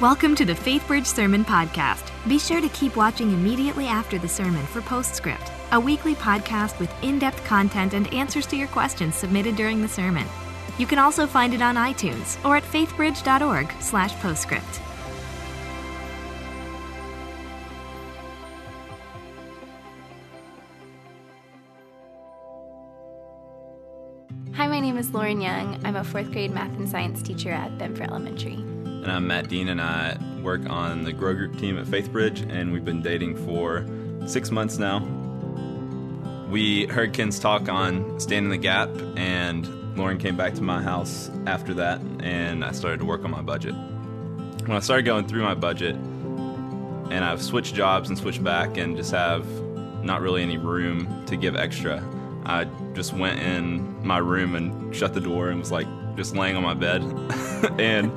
Welcome to the FaithBridge Sermon Podcast. Be sure to keep watching immediately after the sermon for Postscript, a weekly podcast with in depth content and answers to your questions submitted during the sermon. You can also find it on iTunes or at faithbridge.org/slash postscript. Hi, my name is Lauren Young. I'm a fourth grade math and science teacher at Benford Elementary. And I'm Matt Dean, and I work on the Grow Group team at FaithBridge, and we've been dating for six months now. We heard Ken's talk on Standing the Gap, and Lauren came back to my house after that, and I started to work on my budget. When I started going through my budget, and I've switched jobs and switched back, and just have not really any room to give extra, I just went in my room and shut the door and was like just laying on my bed and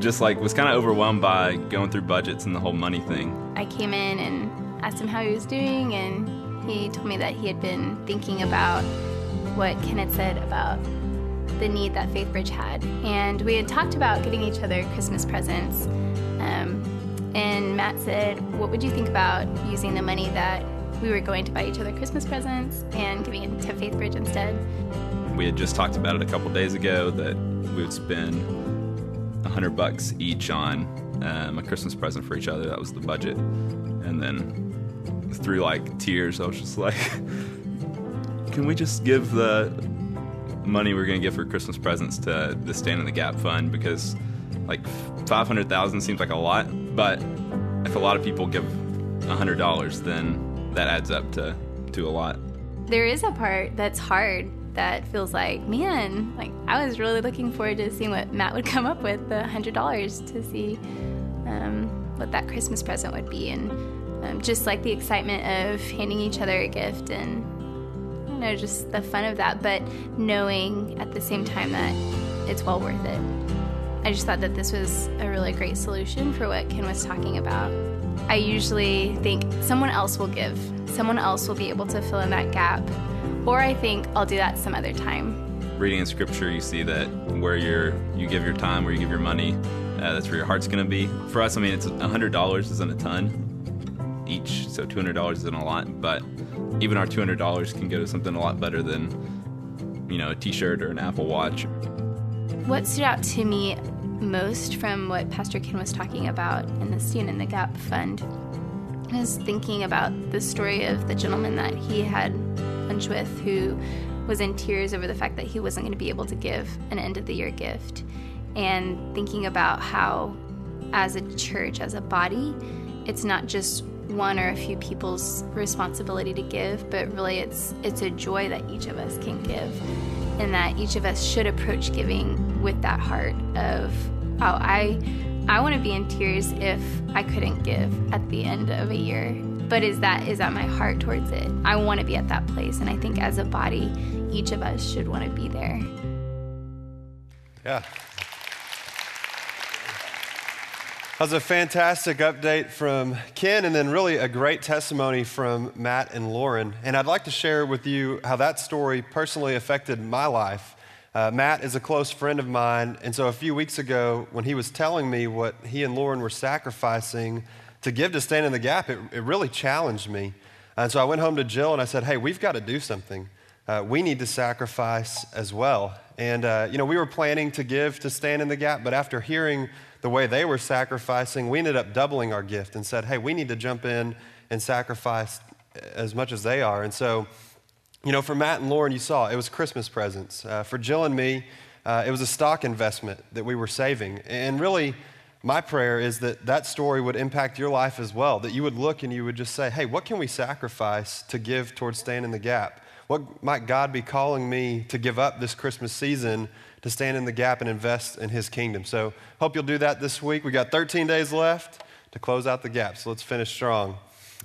just like was kind of overwhelmed by going through budgets and the whole money thing. I came in and asked him how he was doing, and he told me that he had been thinking about what Ken had said about the need that FaithBridge had. And we had talked about getting each other Christmas presents. Um, and Matt said, What would you think about using the money that we were going to buy each other Christmas presents and giving it to FaithBridge instead? We had just talked about it a couple days ago that we would spend hundred bucks each on um, a Christmas present for each other. That was the budget. And then through like tears, I was just like, can we just give the money we're to give for Christmas presents to the Stand in the Gap Fund? Because like 500,000 seems like a lot, but if a lot of people give $100, then that adds up to, to a lot. There is a part that's hard that feels like, man, like I was really looking forward to seeing what Matt would come up with the hundred dollars to see um, what that Christmas present would be, and um, just like the excitement of handing each other a gift, and you know, just the fun of that, but knowing at the same time that it's well worth it. I just thought that this was a really great solution for what Ken was talking about. I usually think someone else will give, someone else will be able to fill in that gap or I think I'll do that some other time. Reading in scripture, you see that where you're, you give your time, where you give your money, uh, that's where your heart's going to be. For us, I mean, it's $100 isn't a ton each, so $200 isn't a lot, but even our $200 can go to something a lot better than, you know, a t shirt or an Apple Watch. What stood out to me most from what Pastor Ken was talking about in the Stand in the Gap Fund was thinking about the story of the gentleman that he had lunch with who was in tears over the fact that he wasn't going to be able to give an end of the year gift. And thinking about how, as a church, as a body, it's not just one or a few people's responsibility to give, but really it's it's a joy that each of us can give, and that each of us should approach giving with that heart of, oh, I I want to be in tears if I couldn't give at the end of a year but is that is that my heart towards it? I want to be at that place and i think as a body each of us should want to be there. Yeah. That was a fantastic update from ken and then really a great testimony from matt and lauren. And i'd like to share with you how that story personally affected my life. Uh, matt is a close friend of mine and so a few weeks ago when he was telling me what he and lauren were sacrificing to give to stand in the gap, it, it really challenged me. And so I went home to Jill and I said, hey, we've got to do something. Uh, we need to sacrifice as well. And, uh, you know, we were planning to give to stand in the gap, but after hearing the way they were sacrificing, we ended up doubling our gift and said, hey, we need to jump in and sacrifice as much as they are. And so, you know, for Matt and Lauren, you saw it was Christmas presents. Uh, for Jill and me, uh, it was a stock investment that we were saving. And really, my prayer is that that story would impact your life as well, that you would look and you would just say, hey, what can we sacrifice to give towards staying in the gap? What might God be calling me to give up this Christmas season to stand in the gap and invest in His kingdom? So, hope you'll do that this week. We got 13 days left to close out the gap, so let's finish strong.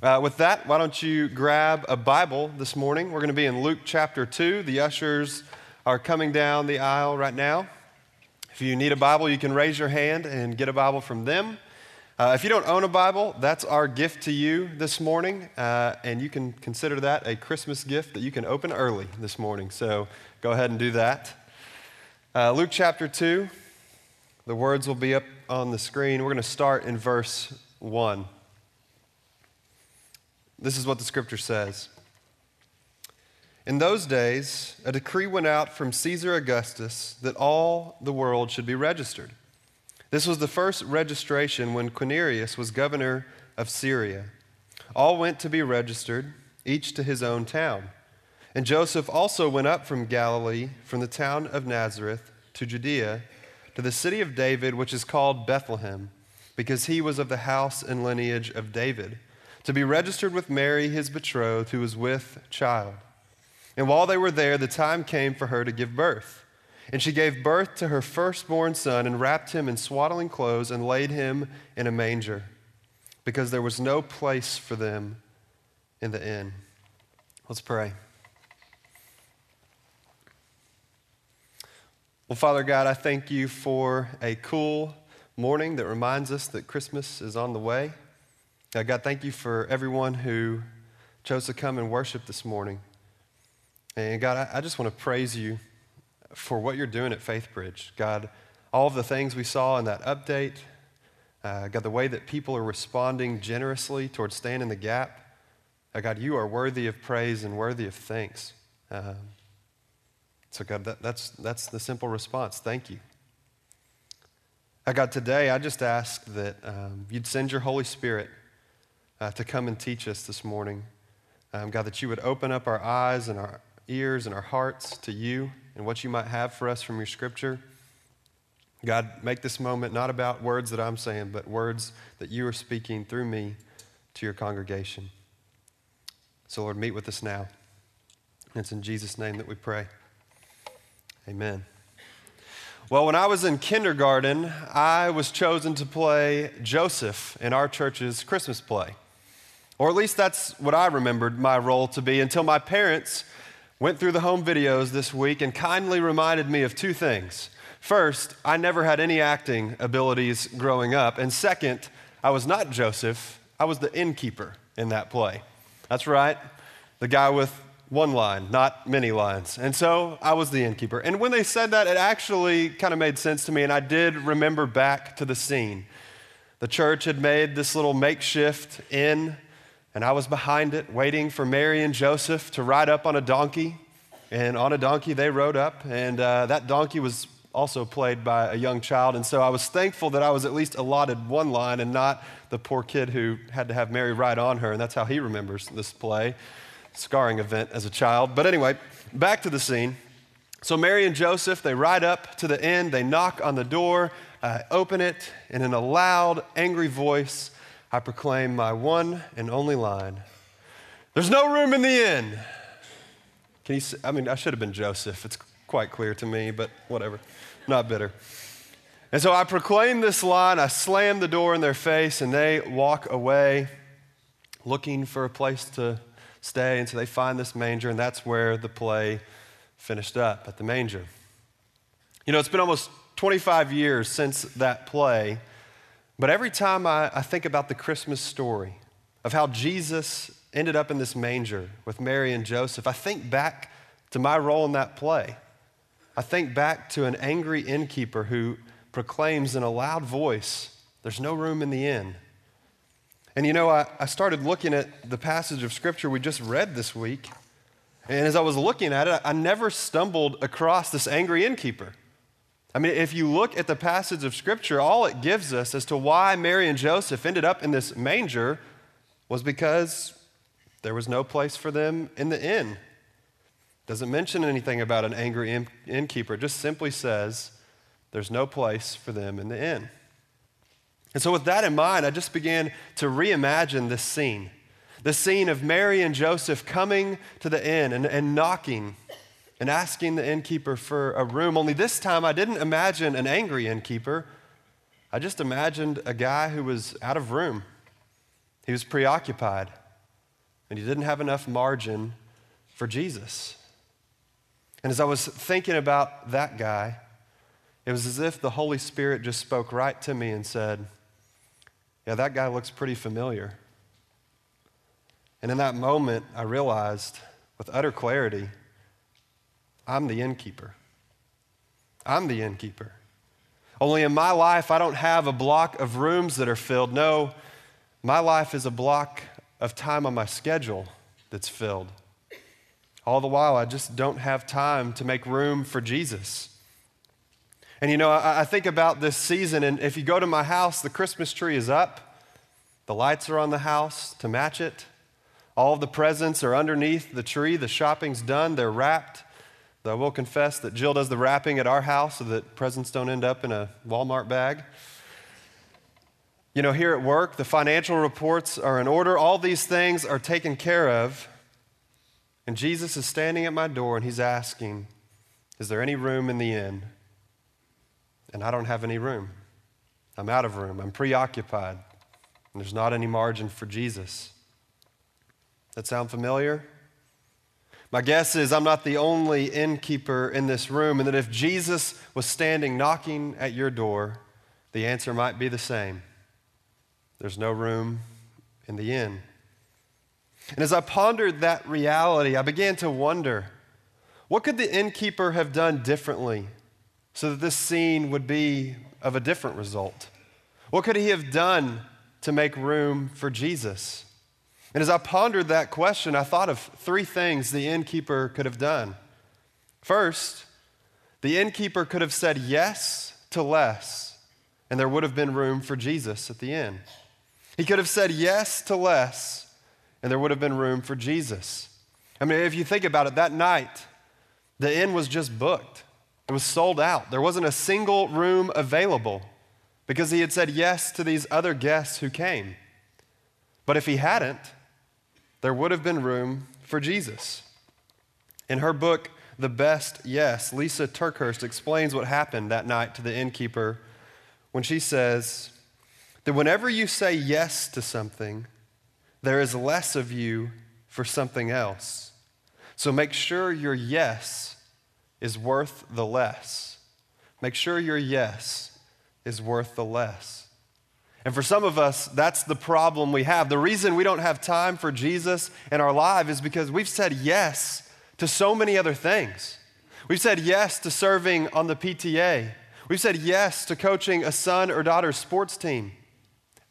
Uh, with that, why don't you grab a Bible this morning? We're going to be in Luke chapter 2. The ushers are coming down the aisle right now. If you need a Bible, you can raise your hand and get a Bible from them. Uh, if you don't own a Bible, that's our gift to you this morning, uh, and you can consider that a Christmas gift that you can open early this morning. So go ahead and do that. Uh, Luke chapter 2, The words will be up on the screen. We're going to start in verse 1. This is what the scripture says. In those days, a decree went out from Caesar Augustus that all the world should be registered. This was the first registration when Quirinius was governor of Syria. All went to be registered, each to his own town. And Joseph also went up from Galilee, from the town of Nazareth to Judea, to the city of David, which is called Bethlehem, because he was of the house and lineage of David, to be registered with Mary, his betrothed, who was with child. And while they were there, the time came for her to give birth. And she gave birth to her firstborn son and wrapped him in swaddling clothes and laid him in a manger, because there was no place for them in the inn. Let's pray. Well, Father God, I thank you for a cool morning that reminds us that Christmas is on the way. God, thank you for everyone who chose to come and worship this morning. And God, I, just want to praise you for what you're doing at Faith Bridge. God, all of the things we saw in that update, uh, God, the way that people are responding generously towards staying in the gap. Uh, God, you are worthy of praise and worthy of thanks. Um, so, God, that, that's, that's the simple response. Thank you. Uh, God, today I just ask that um, you'd send your Holy Spirit uh, to come and teach us this morning. Um, God, that you would open up our eyes and our ears and our hearts to you and what you might have for us from your scripture. God, make this moment not about words that I'm saying, but words that you are speaking through me to your congregation. So, Lord, meet with us now. It's in Jesus' name that we pray. Amen. Well, when I was in kindergarten, I was chosen to play Joseph in our church's Christmas play. Or at least that's what I remembered my role to be until my parents Went through the home videos this week and kindly reminded me of two things. First, I never had any acting abilities growing up. And second, I was not Joseph, I was the innkeeper in that play. That's right, the guy with one line, not many lines. And so I was the innkeeper. And when they said that, it actually kind of made sense to me. And I did remember back to the scene. The church had made this little makeshift inn and I was behind it, waiting for Mary and Joseph to ride up on a donkey. And on a donkey, they rode up, and uh, that donkey was also played by a young child. And so I was thankful that I was at least allotted one line and not the poor kid who had to have Mary ride on her. And that's how he remembers this play, scarring event as a child. But anyway, back to the scene. So Mary and Joseph, they ride up to the inn, they knock on the door, uh, open it, and in a loud, angry voice, I proclaim my one and only line There's no room in the inn. Can you see? I mean, I should have been Joseph. It's quite clear to me, but whatever. Not bitter. And so I proclaim this line, I slam the door in their face, and they walk away looking for a place to stay. And so they find this manger, and that's where the play finished up at the manger. You know, it's been almost 25 years since that play. But every time I, I think about the Christmas story of how Jesus ended up in this manger with Mary and Joseph, I think back to my role in that play. I think back to an angry innkeeper who proclaims in a loud voice, There's no room in the inn. And you know, I, I started looking at the passage of scripture we just read this week. And as I was looking at it, I never stumbled across this angry innkeeper. I mean, if you look at the passage of Scripture, all it gives us as to why Mary and Joseph ended up in this manger was because there was no place for them in the inn. Doesn't mention anything about an angry inn- innkeeper, it just simply says there's no place for them in the inn. And so, with that in mind, I just began to reimagine this scene the scene of Mary and Joseph coming to the inn and, and knocking and asking the innkeeper for a room. Only this time I didn't imagine an angry innkeeper. I just imagined a guy who was out of room. He was preoccupied, and he didn't have enough margin for Jesus. And as I was thinking about that guy, it was as if the Holy Spirit just spoke right to me and said, Yeah, that guy looks pretty familiar. And in that moment, I realized with utter clarity I'm the innkeeper. I'm the innkeeper. Only in my life, I don't have a block of rooms that are filled. No, my life is a block of time on my schedule that's filled. All the while, I just don't have time to make room for Jesus. And you know, I, I, think about this season, and if you go to my house, the Christmas tree is up, the lights are on the house to match it. All the presents are underneath the tree, the shopping's done, they're wrapped. I will confess that Jill does the wrapping at our house so that presents don't end up in a Walmart bag. You know, here at work, the financial reports are in order. All these things are taken care of. And Jesus is standing at my door and he's asking, Is there any room in the inn? And I don't have any room. I'm out of room. I'm preoccupied. And there's not any margin for Jesus. That sound familiar? My guess is I'm not the only innkeeper in this room, and that if Jesus was standing knocking at your door, the answer might be the same. There's no room in the inn. And as I pondered that reality, I began to wonder what could the innkeeper have done differently so that this scene would be of a different result? What could he have done to make room for Jesus? And as I pondered that question, I thought of three things the innkeeper could have done. First, the innkeeper could have said yes to less, and there would have been room for Jesus at the inn. He could have said yes to less, and there would have been room for Jesus. I mean, if you think about it, that night, the inn was just booked, it was sold out. There wasn't a single room available because he had said yes to these other guests who came. But if he hadn't, there would have been room for Jesus. In her book, The Best Yes, Lysa TerKeurst explains what happened that night to the innkeeper when she says that whenever you say yes to something, there is less of you for something else. So make sure your yes is worth the less. Make sure your yes is worth the less. And for some of us, that's the problem we have. The reason we don't have time for Jesus in our life is because we've said yes to so many other things. We've said yes to serving on the PTA. We've said yes to coaching a son or daughter's sports team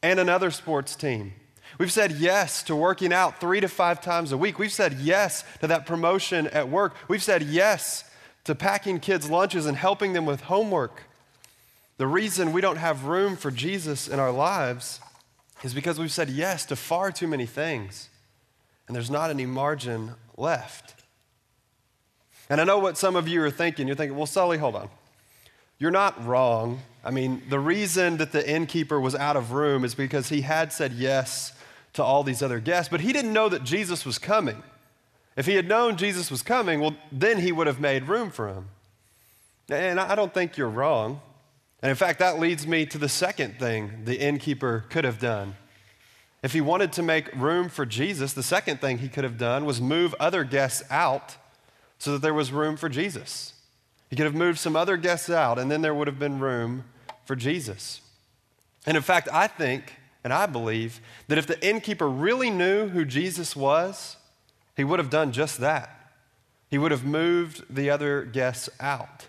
and another sports team. We've said yes to working out three to five times a week. We've said yes to that promotion at work. We've said yes to packing kids' lunches and helping them with homework. The reason we don't have room for Jesus in our lives is because we've said yes to far too many things, and there's not any margin left. And I know what some of you are thinking. You're thinking, well, Sully, hold on. You're not wrong. I mean, the reason that the innkeeper was out of room is because he had said yes to all these other guests, but he didn't know that Jesus was coming. If he had known Jesus was coming, well, then he would have made room for him. And I don't think you're wrong. And in fact, that leads me to the second thing the innkeeper could have done. If he wanted to make room for Jesus, the second thing he could have done was move other guests out so that there was room for Jesus. He could have moved some other guests out, and then there would have been room for Jesus. And in fact, I think and I believe that if the innkeeper really knew who Jesus was, he would have done just that. He would have moved the other guests out.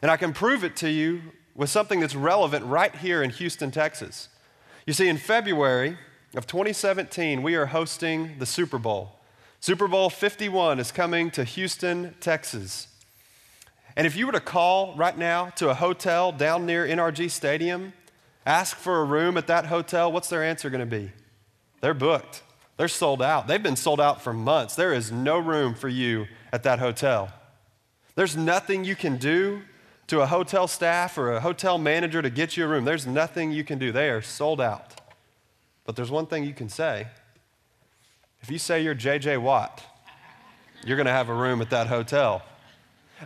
And I can prove it to you with something that's relevant right here in Houston, Texas. You see, in February of 2017, we are hosting the Super Bowl. Super Bowl 51 is coming to Houston, Texas. And if you were to call right now to a hotel down near NRG Stadium Ask for a room at that hotel, what's their answer going to be? They're booked. They're sold out. They've been sold out for months. There is no room for you at that hotel. There's nothing you can do to a hotel staff or a hotel manager to get you a room. There's nothing you can do. They are sold out. But there's one thing you can say. If you say you're JJ Watt, you're going to have a room at that hotel.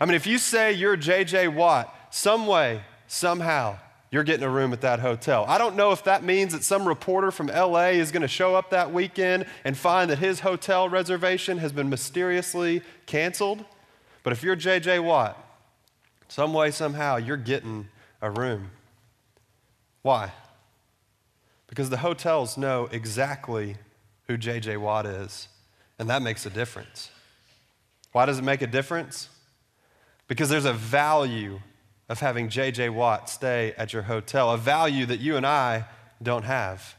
I mean, if you say you're JJ Watt, some way, somehow, you're getting a room at that hotel. I don't know if that means that some reporter from LA is going to show up that weekend and find that his hotel reservation has been mysteriously canceled. But if you're JJ Watt, some way, somehow, you're getting a room. Why? Because the hotels know exactly who JJ Watt is, and that makes a difference. Why does it make a difference? Because there's a value of having J.J. Watt stay at your hotel, a value that you and I don't have.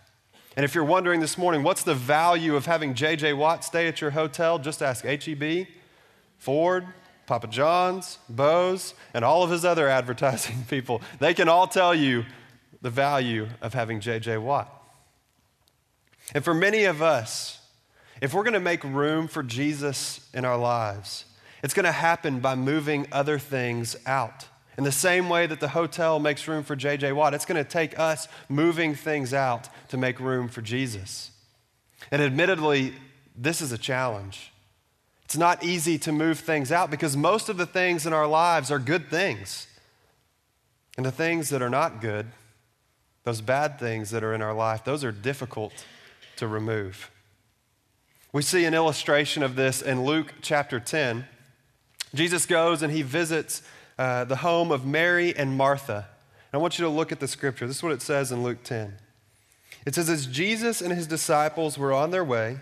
And if you're wondering this morning, what's the value of having J.J. Watt stay at your hotel? Just ask HEB, Ford, Papa John's, Bose, and all of his other advertising people. They can all tell you the value of having J.J. Watt. And for many of us, if we're going to make room for Jesus in our lives, it's going to happen by moving other things out. In the same way that the hotel makes room for J.J. Watt, it's going to take us moving things out to make room for Jesus. And admittedly, this is a challenge. It's not easy to move things out because most of the things in our lives are good things. And the things that are not good, those bad things that are in our life, those are difficult to remove. We see an illustration of this in Luke chapter 10. Jesus goes and he visits uh, the home of Mary and Martha. And I want you to look at the scripture. This is what it says in Luke 10. It says, As Jesus and his disciples were on their way,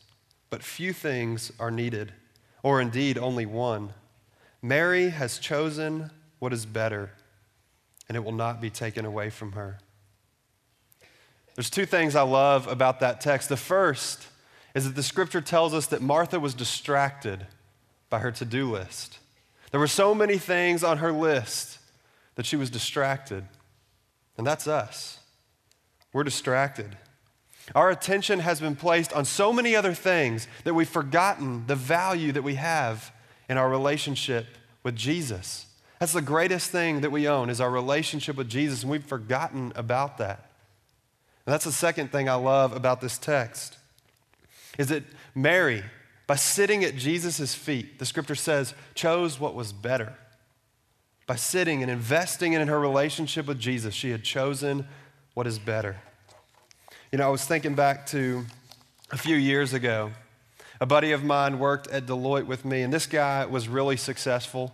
but few things are needed, or indeed only one. Mary has chosen what is better, and it will not be taken away from her. There's two things I love about that text. The first is that the scripture tells us that Martha was distracted by her to do list. There were so many things on her list that she was distracted. And that's us. We're distracted. Our attention has been placed on so many other things that we've forgotten the value that we have in our relationship with Jesus. That's the greatest thing that we own is our relationship with Jesus, and we've forgotten about that. And that's the second thing I love about this text is that Mary by sitting at Jesus' feet, the scripture says, chose what was better. By sitting and investing in her relationship with Jesus, she had chosen what is better. You know, I was thinking back to a few years ago. A buddy of mine worked at Deloitte with me, and this guy was really successful.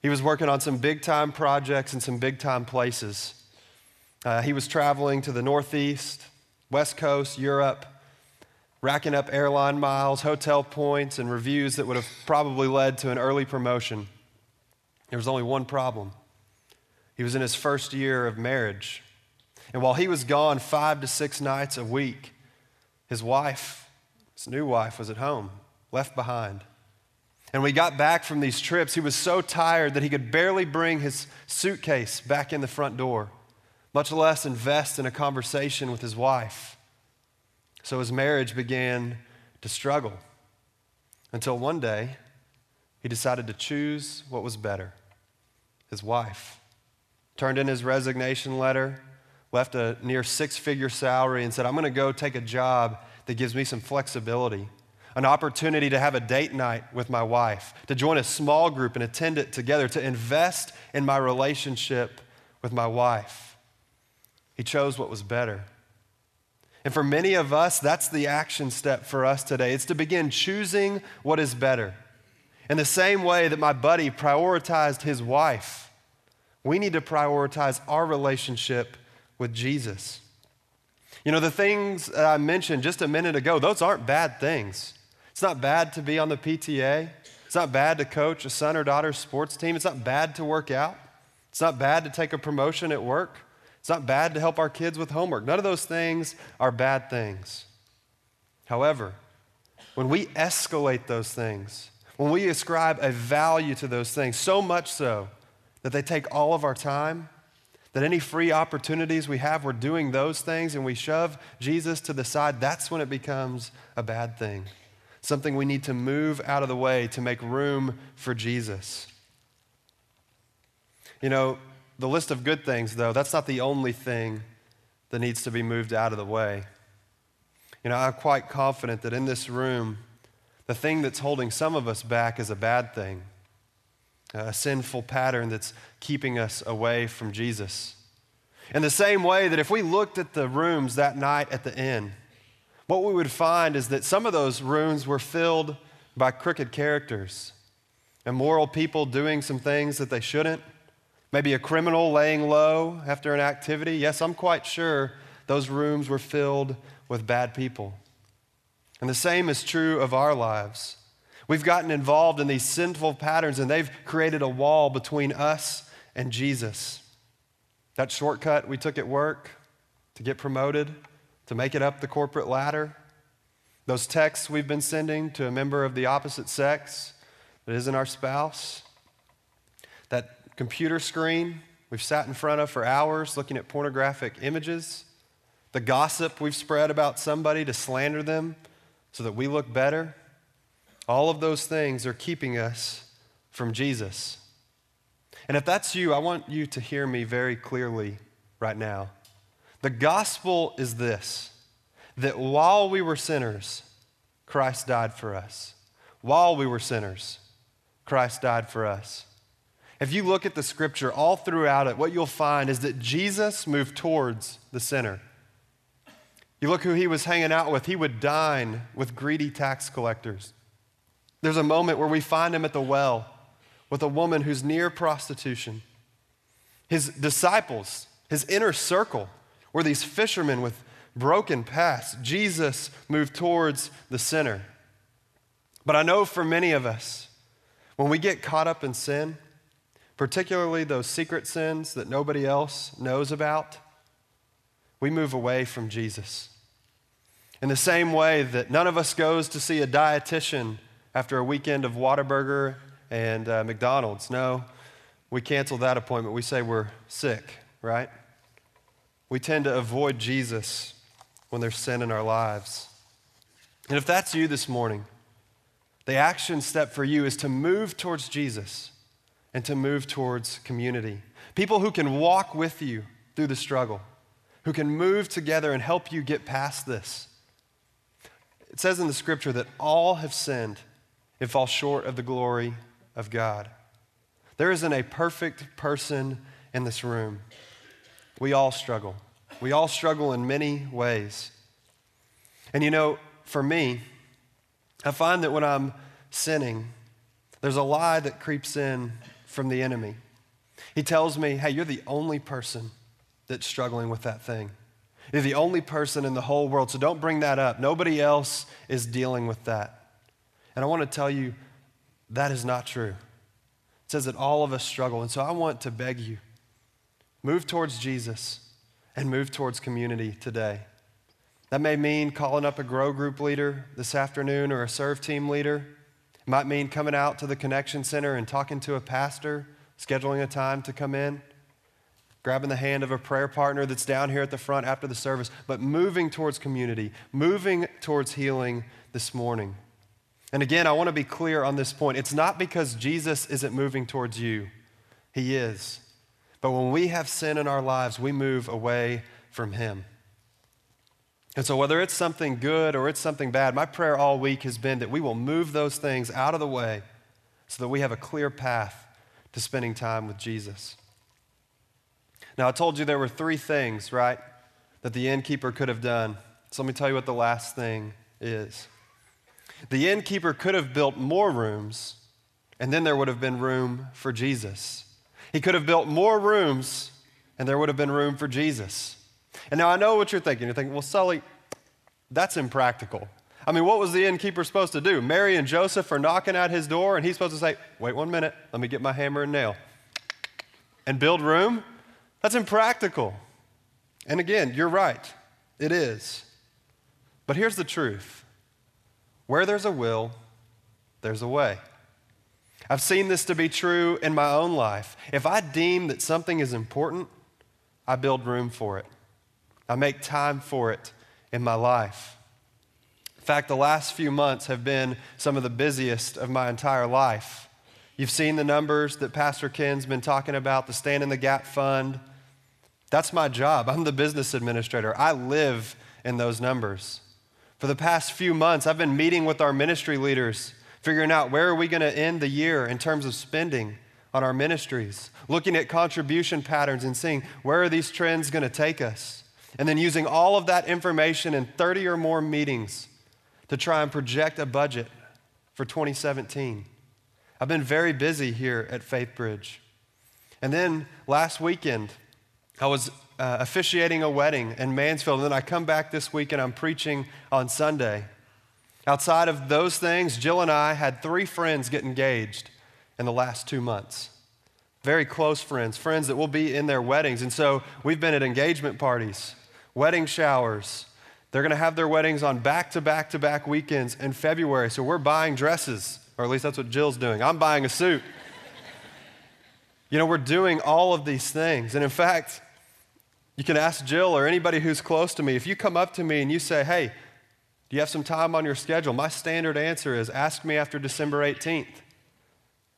He was working on some big time projects in some big time places. Uh, he was traveling to the Northeast, West Coast, Europe, racking up airline miles, hotel points, and reviews that would have probably led to an early promotion. There was only one problem. He was in his first year of marriage. And while he was gone five to six nights a week, his wife, his new wife, was at home, left behind. And when he got back from these trips, he was so tired that he could barely bring his suitcase back in the front door, much less invest in a conversation with his wife. So his marriage began to struggle until one day he decided to choose what was better his wife. Turned in his resignation letter, left a near six figure salary, and said, I'm going to go take a job that gives me some flexibility, an opportunity to have a date night with my wife, to join a small group and attend it together, to invest in my relationship with my wife. He chose what was better. And for many of us, that's the action step for us today. It's to begin choosing what is better. In the same way that my buddy prioritized his wife, we need to prioritize our relationship with Jesus. You know, the things that I mentioned just a minute ago, those aren't bad things. It's not bad to be on the PTA. It's not bad to coach a son or daughter's sports team. It's not bad to work out. It's not bad to take a promotion at work. It's not bad to help our kids with homework. None of those things are bad things. However, when we escalate those things, when we ascribe a value to those things, so much so that they take all of our time, that any free opportunities we have, we're doing those things and we shove Jesus to the side, that's when it becomes a bad thing. Something we need to move out of the way to make room for Jesus. You know, the list of good things, though, that's not the only thing that needs to be moved out of the way. You know, I'm quite confident that in this room, the thing that's holding some of us back is a bad thing. A sinful pattern that's keeping us away from Jesus. In the same way that if we looked at the rooms that night at the inn, what we would find is that some of those rooms were filled by crooked characters, immoral people doing some things that they shouldn't, maybe a criminal laying low after an activity. Yes, I'm quite sure those rooms were filled with bad people. And the same is true of our lives. We've gotten involved in these sinful patterns, and they've created a wall between us and Jesus. That shortcut we took at work to get promoted, to make it up the corporate ladder, those texts we've been sending to a member of the opposite sex that isn't our spouse, that computer screen we've sat in front of for hours looking at pornographic images, the gossip we've spread about somebody to slander them so that we look better. All of those things are keeping us from Jesus. And if that's you, I want you to hear me very clearly right now. The gospel is this that while we were sinners, Christ died for us. While we were sinners, Christ died for us. If you look at the scripture all throughout it, what you'll find is that Jesus moved towards the sinner. You look who he was hanging out with, he would dine with greedy tax collectors. There's a moment where we find him at the well with a woman who's near prostitution. His disciples, his inner circle, were these fishermen with broken past. Jesus moved towards the sinner. But I know for many of us, when we get caught up in sin, particularly those secret sins that nobody else knows about, we move away from Jesus. In the same way that none of us goes to see a dietitian after a weekend of Whataburger and uh, McDonald's. No, we cancel that appointment. We say we're sick, right? We tend to avoid Jesus when there's sin in our lives. And if that's you this morning, the action step for you is to move towards Jesus and to move towards community. People who can walk with you through the struggle who can move together and help you get past this. It says in the scripture that all have sinned and fall short of the glory of God. There isn't a perfect person in this room. We all struggle. We all struggle in many ways. And you know, for me, I find that when I'm sinning, there's a lie that creeps in from the enemy. He tells me, hey, you're the only person that's struggling with that thing. You're the only person in the whole world, so don't bring that up. Nobody else is dealing with that. And I want to tell you that is not true. It says that all of us struggle. And so I want to beg you move towards Jesus and move towards community today. That may mean calling up a grow group leader this afternoon or a serve team leader. It might mean coming out to the connection center and talking to a pastor, scheduling a time to come in grabbing the hand of a prayer partner that's down here at the front after the service, but moving towards community, moving towards healing this morning. And again, I want to be clear on this point. It's not because Jesus isn't moving towards you, He is. But when we have sin in our lives, we move away from Him. And so, whether it's something good or it's something bad, my prayer all week has been that we will move those things out of the way so that we have a clear path to spending time with Jesus. Now, I told you there were three things, right, that the innkeeper could have done. So let me tell you what the last thing is. The innkeeper could have built more rooms, and then there would have been room for Jesus. He could have built more rooms, and there would have been room for Jesus. And now I know what you're thinking. You're thinking, well, Sully, that's impractical. I mean, what was the innkeeper supposed to do? Mary and Joseph are knocking at his door, and he's supposed to say, wait one minute, let me get my hammer and nail. And build room? That's impractical. And again, you're right, it is. But here's the truth where there's a will, there's a way. I've seen this to be true in my own life. If I deem that something is important, I build room for it. I make time for it in my life. In fact, the last few months have been some of the busiest of my entire life. You've seen the numbers that Pastor Ken's been talking about the Stand in the Gap Fund, that's my job. I'm the business administrator. I live in those numbers. For the past few months, I've been meeting with our ministry leaders, figuring out where are we going to end the year in terms of spending on our ministries, looking at contribution patterns and seeing where are these trends going to take us, and then using all of that information in 30 or more meetings to try and project a budget for 2017. I've been very busy here at Faith Bridge. And then last weekend, I was uh, officiating a wedding in Mansfield, and then I come back this week and I'm preaching on Sunday. Outside of those things, Jill and I had three friends get engaged in the last two months. Very close friends, friends that will be in their weddings. And so we've been at engagement parties, wedding showers. They're going to have their weddings on back to back to back weekends in February. So we're buying dresses, or at least that's what Jill's doing. I'm buying a suit. you know, we're doing all of these things. And in fact, you can ask Jill or anybody who's close to me. If you come up to me and you say, hey, do you have some time on your schedule? My standard answer is ask me after December 18th.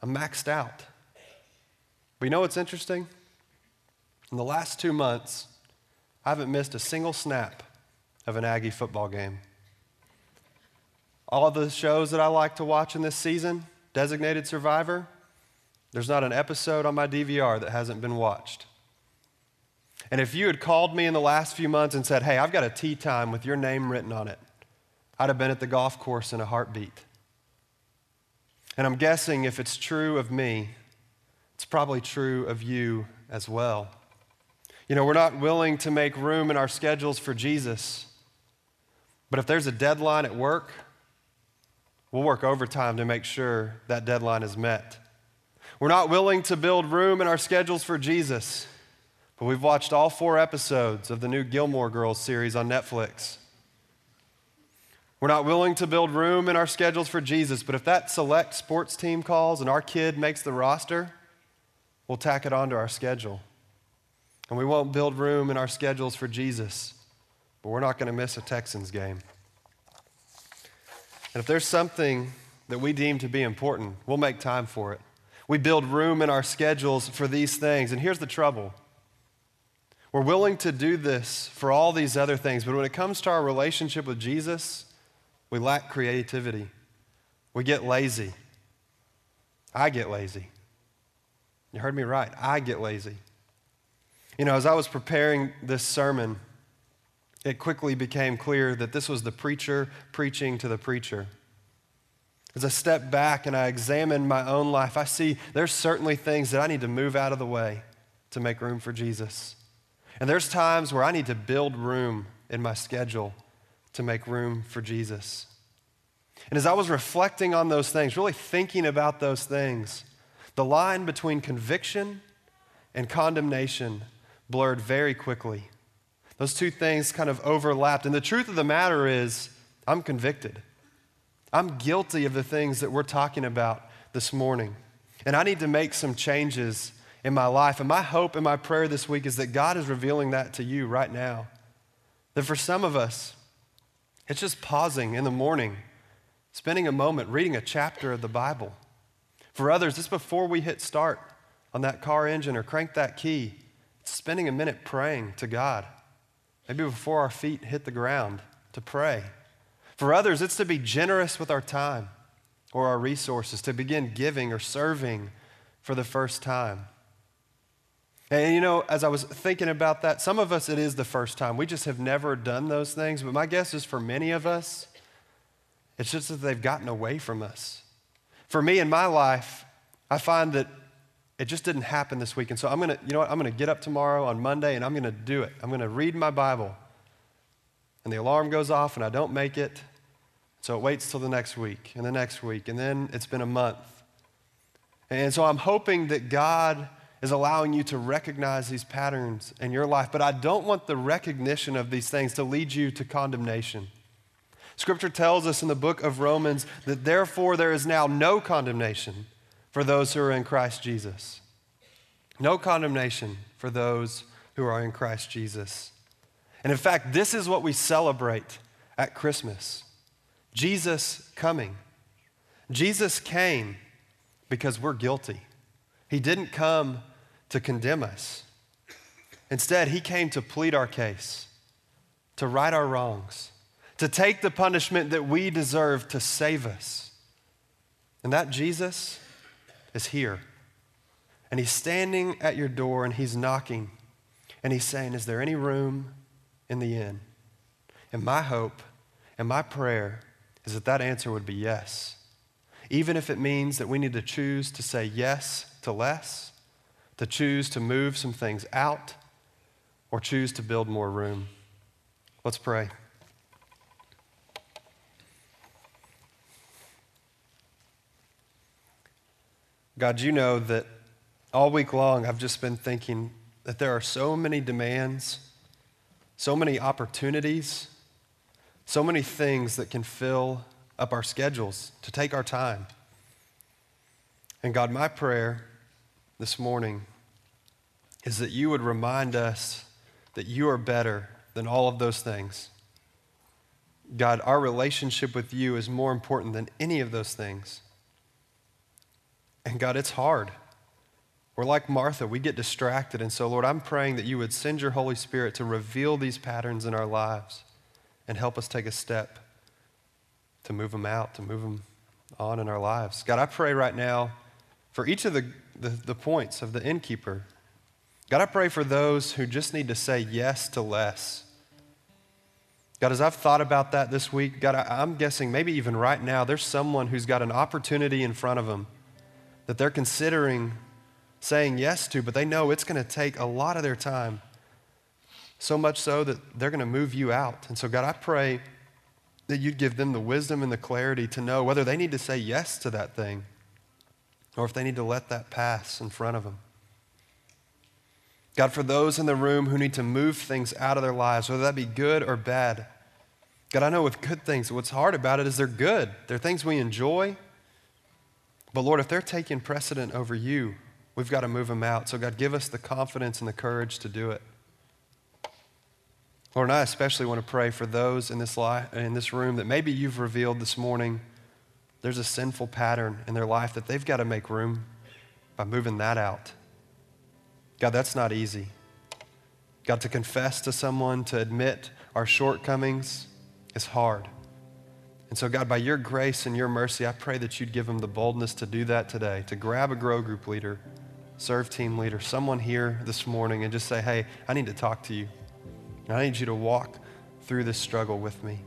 I'm maxed out. But you know what's interesting? In the last two months, I haven't missed a single snap of an Aggie football game. All the shows that I like to watch in this season, Designated Survivor, there's not an episode on my DVR that hasn't been watched. And if you had called me in the last few months and said, hey, I've got a tee time with your name written on it, I'd have been at the golf course in a heartbeat. And I'm guessing if it's true of me, it's probably true of you as well. You know, we're not willing to make room in our schedules for Jesus, but if there's a deadline at work, we'll work overtime to make sure that deadline is met. We're not willing to build room in our schedules for Jesus, but we've watched all four episodes of the new Gilmore Girls series on Netflix. We're not willing to build room in our schedules for Jesus, but if that select sports team calls and our kid makes the roster, we'll tack it onto our schedule. And we won't build room in our schedules for Jesus, but we're not going to miss a Texans game. And if there's something that we deem to be important, we'll make time for it. We build room in our schedules for these things. And here's the trouble we're willing to do this for all these other things, but when it comes to our relationship with Jesus, we lack creativity. We get lazy. I get lazy. You heard me right. I get lazy. You know, as I was preparing this sermon, it quickly became clear that this was the preacher preaching to the preacher. As I step back and I examine my own life, I see there's certainly things that I need to move out of the way to make room for Jesus. And there's times where I need to build room in my schedule to make room for Jesus. And as I was reflecting on those things, really thinking about those things, the line between conviction and condemnation blurred very quickly. Those two things kind of overlapped. And the truth of the matter is, I'm convicted. I'm guilty of the things that we're talking about this morning. And I need to make some changes in my life. And my hope and my prayer this week is that God is revealing that to you right now. That for some of us, it's just pausing in the morning, spending a moment reading a chapter of the Bible. For others, it's before we hit start on that car engine or crank that key. It's spending a minute praying to God. Maybe before our feet hit the ground to pray. For others, it's to be generous with our time or our resources, to begin giving or serving for the first time. And you know, as I was thinking about that, some of us it is the first time. We just have never done those things. But my guess is for many of us, it's just that they've gotten away from us. For me in my life, I find that it just didn't happen this week. And so I'm going to, you know what, I'm going to get up tomorrow on Monday and I'm going to do it. I'm going to read my Bible. And the alarm goes off and I don't make it. So it waits till the next week and the next week. And then it's been a month. And so I'm hoping that God is allowing you to recognize these patterns in your life. But I don't want the recognition of these things to lead you to condemnation. Scripture tells us in the book of Romans that therefore there is now no condemnation for those who are in Christ Jesus. No condemnation for those who are in Christ Jesus. And in fact, this is what we celebrate at Christmas Jesus coming. Jesus came because we're guilty. He didn't come to condemn us. Instead, he came to plead our case, to right our wrongs, to take the punishment that we deserve to save us. And that Jesus is here. And he's standing at your door and he's knocking. And he's saying, Is there any room in the inn? And my hope and my prayer is that that answer would be yes. Even if it means that we need to choose to say yes to less, to choose to move some things out, or choose to build more room. Let's pray. God, you know that all week long I've just been thinking that there are so many demands, so many opportunities, so many things that can fill up our schedules to take our time. And God, my prayer this morning is that you would remind us that you are better than all of those things. God, our relationship with you is more important than any of those things. And God, it's hard. We're like Martha, we get distracted. And so, Lord, I'm praying that you would send your Holy Spirit to reveal these patterns in our lives and help us take a step to move them out, to move them on in our lives. God, I pray right now for each of the, the, the points of the innkeeper. God, I pray for those who just need to say yes to less. God, as I've thought about that this week, God, I, I'm guessing maybe even right now, there's someone who's got an opportunity in front of them that they're considering saying yes to, but they know it's going to take a lot of their time. So much so that they're going to move you out. And so, God, I pray that you'd give them the wisdom and the clarity to know whether they need to say yes to that thing or if they need to let that pass in front of them. God, for those in the room who need to move things out of their lives, whether that be good or bad, God, I know with good things, what's hard about it is they're good. They're things we enjoy, but Lord, if they're taking precedent over you, we've got to move them out. So, God, give us the confidence and the courage to do it. Lord, and I especially want to pray for those in this, li- in this room that maybe you've revealed this morning there's a sinful pattern in their life that they've got to make room by moving that out. God, that's not easy. God, to confess to someone, to admit our shortcomings is hard. And so, God, by your grace and your mercy, I pray that you'd give them the boldness to do that today, to grab a grow group leader, serve team leader, someone here this morning, and just say, hey, I need to talk to you. I need you to walk through this struggle with me.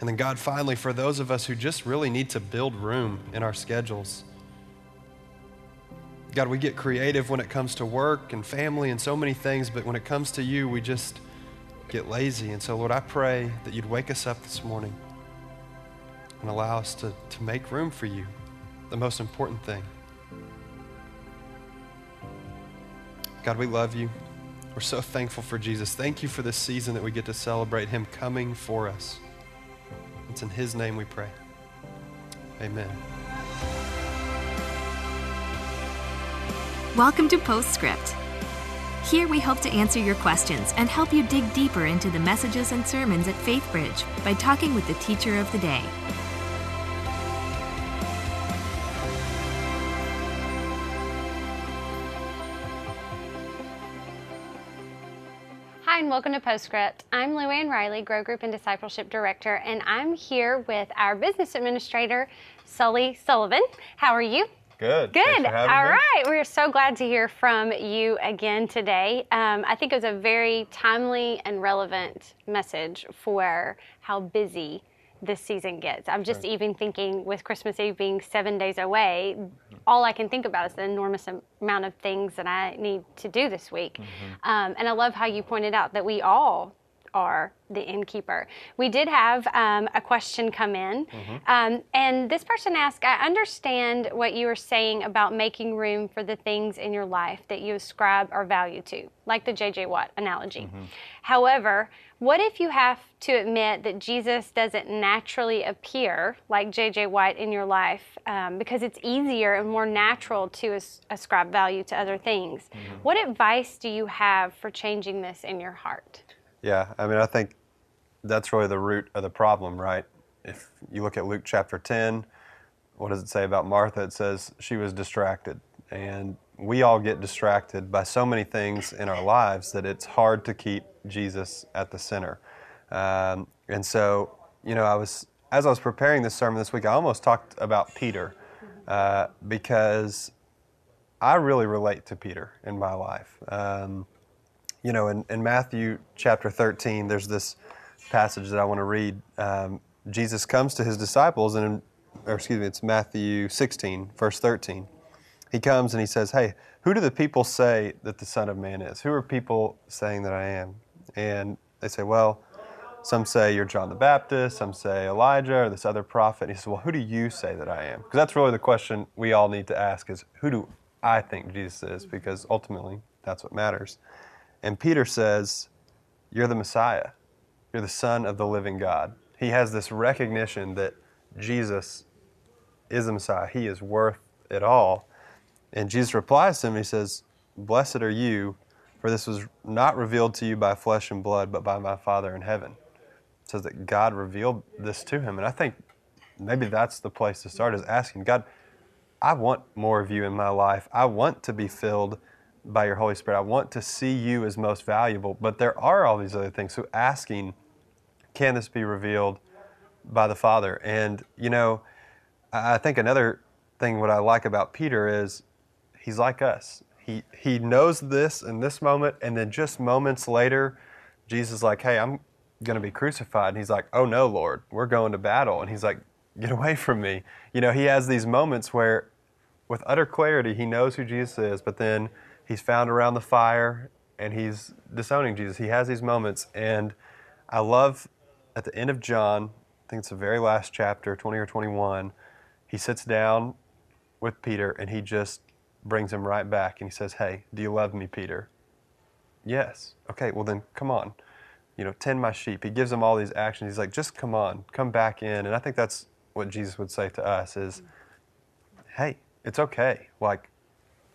And then, God, finally, for those of us who just really need to build room in our schedules, God, we get creative when it comes to work and family and so many things, but when it comes to you, we just get lazy. And so, Lord, I pray that you'd wake us up this morning and allow us to, to make room for you, the most important thing. God, we love you. We're so thankful for Jesus. Thank you for this season that we get to celebrate him coming for us. It's in his name we pray. Amen. Welcome to Postscript. Here we hope to answer your questions and help you dig deeper into the messages and sermons at FaithBridge by talking with the teacher of the day. And welcome to Postscript. I'm Luann Riley, Grow Group and Discipleship Director, and I'm here with our business administrator, Sully Sullivan. How are you? Good. Good. All right. We're so glad to hear from you again today. Um, I think it was a very timely and relevant message for how busy this season gets. I'm just even thinking with Christmas Eve being seven days away, all I can think about is the enormous amount of things that I need to do this week. Mm-hmm. Um, and I love how you pointed out that we all are the innkeeper. We did have um, a question come in, um, and this person asked I understand what you were saying about making room for the things in your life that you ascribe or value to, like the J.J. Watt analogy. However, what if you have to admit that Jesus doesn't naturally appear like J.J. Watt in your life um, because it's easier and more natural to as- ascribe value to other things? What advice do you have for changing this in your heart? Yeah, I mean, I think that's really the root of the problem, right? If you look at Luke chapter 10, what does it say about Martha? It says she was distracted. And we all get distracted by so many things in our lives that it's hard to keep Jesus at the center. Um, and so, you know, I was, as I was preparing this sermon this week, I almost talked about Peter uh, because I really relate to Peter in my life. Um, you know, in, in, Matthew chapter 13, there's this passage that I want to read. Um, Jesus comes to his disciples, and in, or excuse me, it's Matthew 16, verse 13. He comes and he says, Hey, who do the people say that the Son of Man is? Who are people saying that I am? And they say, Well, some say you're John the Baptist, some say Elijah or this other prophet. And he says, Well, who do you say that I am? Because that's really the question we all need to ask is who do I think Jesus is? Because ultimately that's what matters. And Peter says, You're the Messiah. You're the Son of the living God. He has this recognition that Jesus is the Messiah. He is worth it all. And Jesus replies to him, He says, Blessed are you, for this was not revealed to you by flesh and blood, but by my Father in heaven It says that God revealed this to him. And I think maybe that's the place to start is asking God, I want more of you in my life. I want to be filled by your Holy Spirit. I want to see you as most valuable. But there are all these other things. So asking, can this be revealed by the Father? And, you know, I think another thing what I like about Peter is he's like us. He, he knows this in this moment, and then just moments later, Jesus is like, hey, I'm, going to be crucified. And he's like, Oh no, Lord, we're going to battle. And he's like, Get away from me. You know, he has these moments where, with utter clarity, he knows who Jesus is, but then he's found around the fire and he's disowning Jesus. He has these moments. And I love at the end of John, I think it's the very last chapter, 20 or 21, he sits down with Peter and he just brings him right back and he says, Hey, do you love me, Peter? Yes. Okay, well then come on you know, tend my sheep. He gives him all these actions. He's like, just come on, come back in. And I think that's what Jesus would say to us is, mm. hey, it's okay. Like,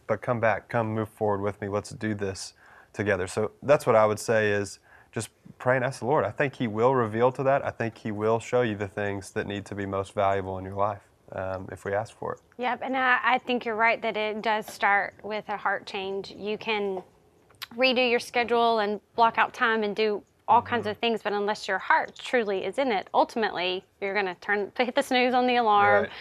but come back, come move forward with me. Let's do this together. So that's what I would say is just pray and ask the Lord. I think He will reveal to that. I think He will show you the things that need to be most valuable in your life. Um, if we ask for it. Yep, and I, I think you're right that it does start with a heart change. You can redo your schedule and block out time and do all mm-hmm. kinds of things, but unless your heart truly is in it, ultimately you're going to turn to hit the snooze on the alarm, right.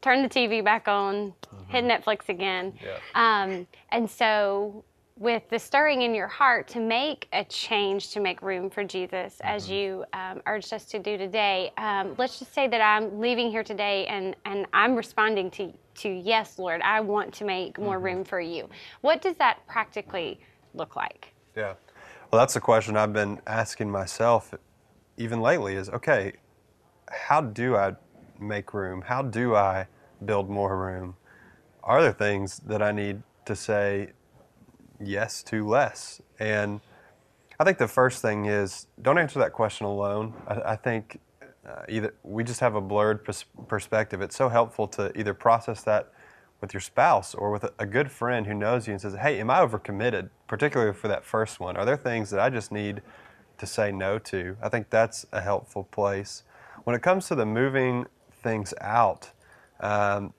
turn the TV back on, mm-hmm. hit Netflix again. Yeah. Um, and so, with the stirring in your heart to make a change to make room for Jesus, mm-hmm. as you um, urged us to do today, um, let's just say that I'm leaving here today and, and I'm responding to, to yes, Lord, I want to make more mm-hmm. room for you. What does that practically look like? Yeah. Well, that's a question I've been asking myself even lately is okay, how do I make room? How do I build more room? Are there things that I need to say yes to less? And I think the first thing is don't answer that question alone. I, I think uh, either we just have a blurred pers- perspective. It's so helpful to either process that with your spouse or with a good friend who knows you and says, Hey, am I overcommitted, particularly for that first one? Are there things that I just need to say no to? I think that's a helpful place. When it comes to the moving things out, um,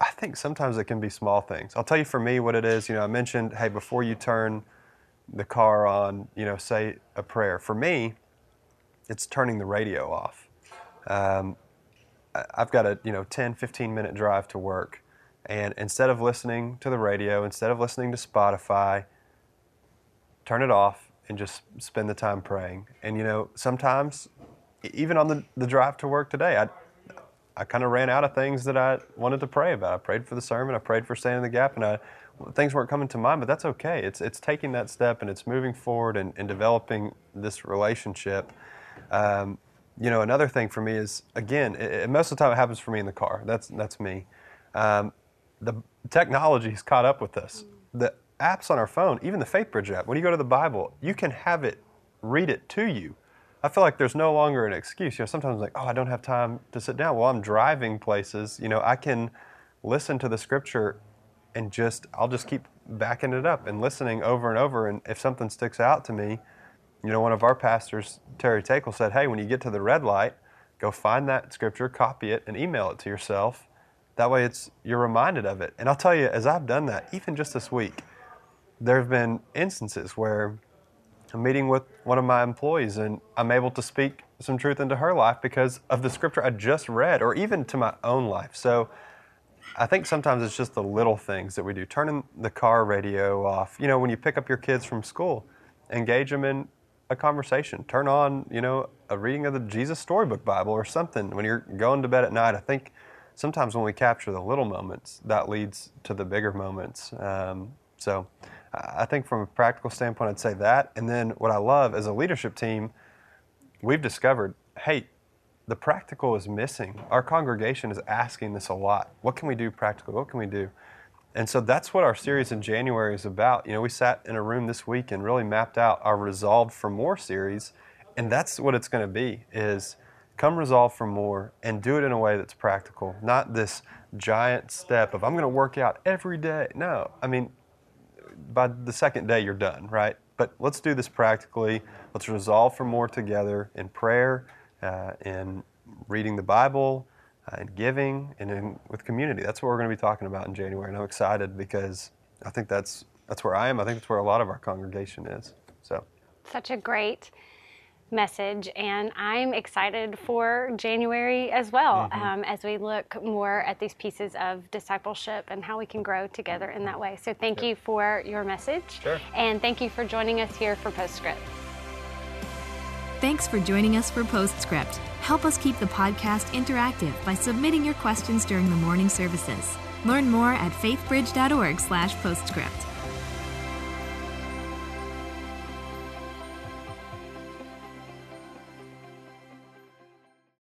I think sometimes it can be small things. I'll tell you for me what it is. You know, I mentioned, hey, before you turn the car on, you know, say a prayer. For me, it's turning the radio off. Um, I've got a, you know, 10, 15 minute drive to work. And instead of listening to the radio, instead of listening to Spotify, turn it off and just spend the time praying. And you know, sometimes, even on the, the drive to work today, I, I kind of ran out of things that I wanted to pray about. I prayed for the sermon, I prayed for standing the gap, and I, things weren't coming to mind, but that's okay. It's, it's taking that step and it's moving forward and, and developing this relationship. Um, you know, another thing for me is, again, it, most of the time it happens for me in the car. That's, that's me. Um, the technology has caught up with us. The apps on our phone, even the FaithBridge app, when you go to the Bible, you can have it read it to you. I feel like there's no longer an excuse. You know, sometimes like, oh, I don't have time to sit down. Well, I'm driving places. You know, I can listen to the scripture and just I'll just keep backing it up and listening over and over. And if something sticks out to me, you know, one of our pastors, Terry Takel, said, hey, when you get to the red light, go find that scripture, copy it, and email it to yourself that way, it's you're reminded of it. And I'll tell you, as I've done that, even just this week, there have been instances where I'm meeting with one of my employees and I'm able to speak some truth into her life because of the scripture I just read, or even to my own life. So I think sometimes it's just the little things that we do. Turning the car radio off. You know, when you pick up your kids from school, engage them in a conversation. Turn on, you know, a reading of the Jesus Storybook Bible or something. When you're going to bed at night, I think sometimes when we capture the little moments, that leads to the bigger moments. Um, so I think from a practical standpoint, I'd say that. And then what I love as a leadership team, we've discovered, hey, the practical is missing. Our congregation is asking this a lot. What can we do practical? What can we do? And so that's what our series in January is about. You know, we sat in a room this week and really mapped out our Resolved for More series, and that's what it's going to be is come resolve for more and do it in a way that's practical, not this giant step of I'm going to work out every day. No, I mean by the second day you're done, right? But let's do this practically. Let's resolve for more together in prayer uh, in reading the Bible, uh, in giving, and in, with community. That's what we're going to be talking about in January, and I'm excited because I think that's that's where I am. I think that's where a lot of our congregation is. So, such a great message, and I'm excited for January as well mm-hmm. um, as we look more at these pieces of discipleship and how we can grow together in that way. So, thank sure. you for your message, sure. and thank you for joining us here for Postscript. Thanks for joining us for Postscript. Help us keep the podcast interactive by submitting your questions during the morning services. Learn more at faithbridge.org/postscript.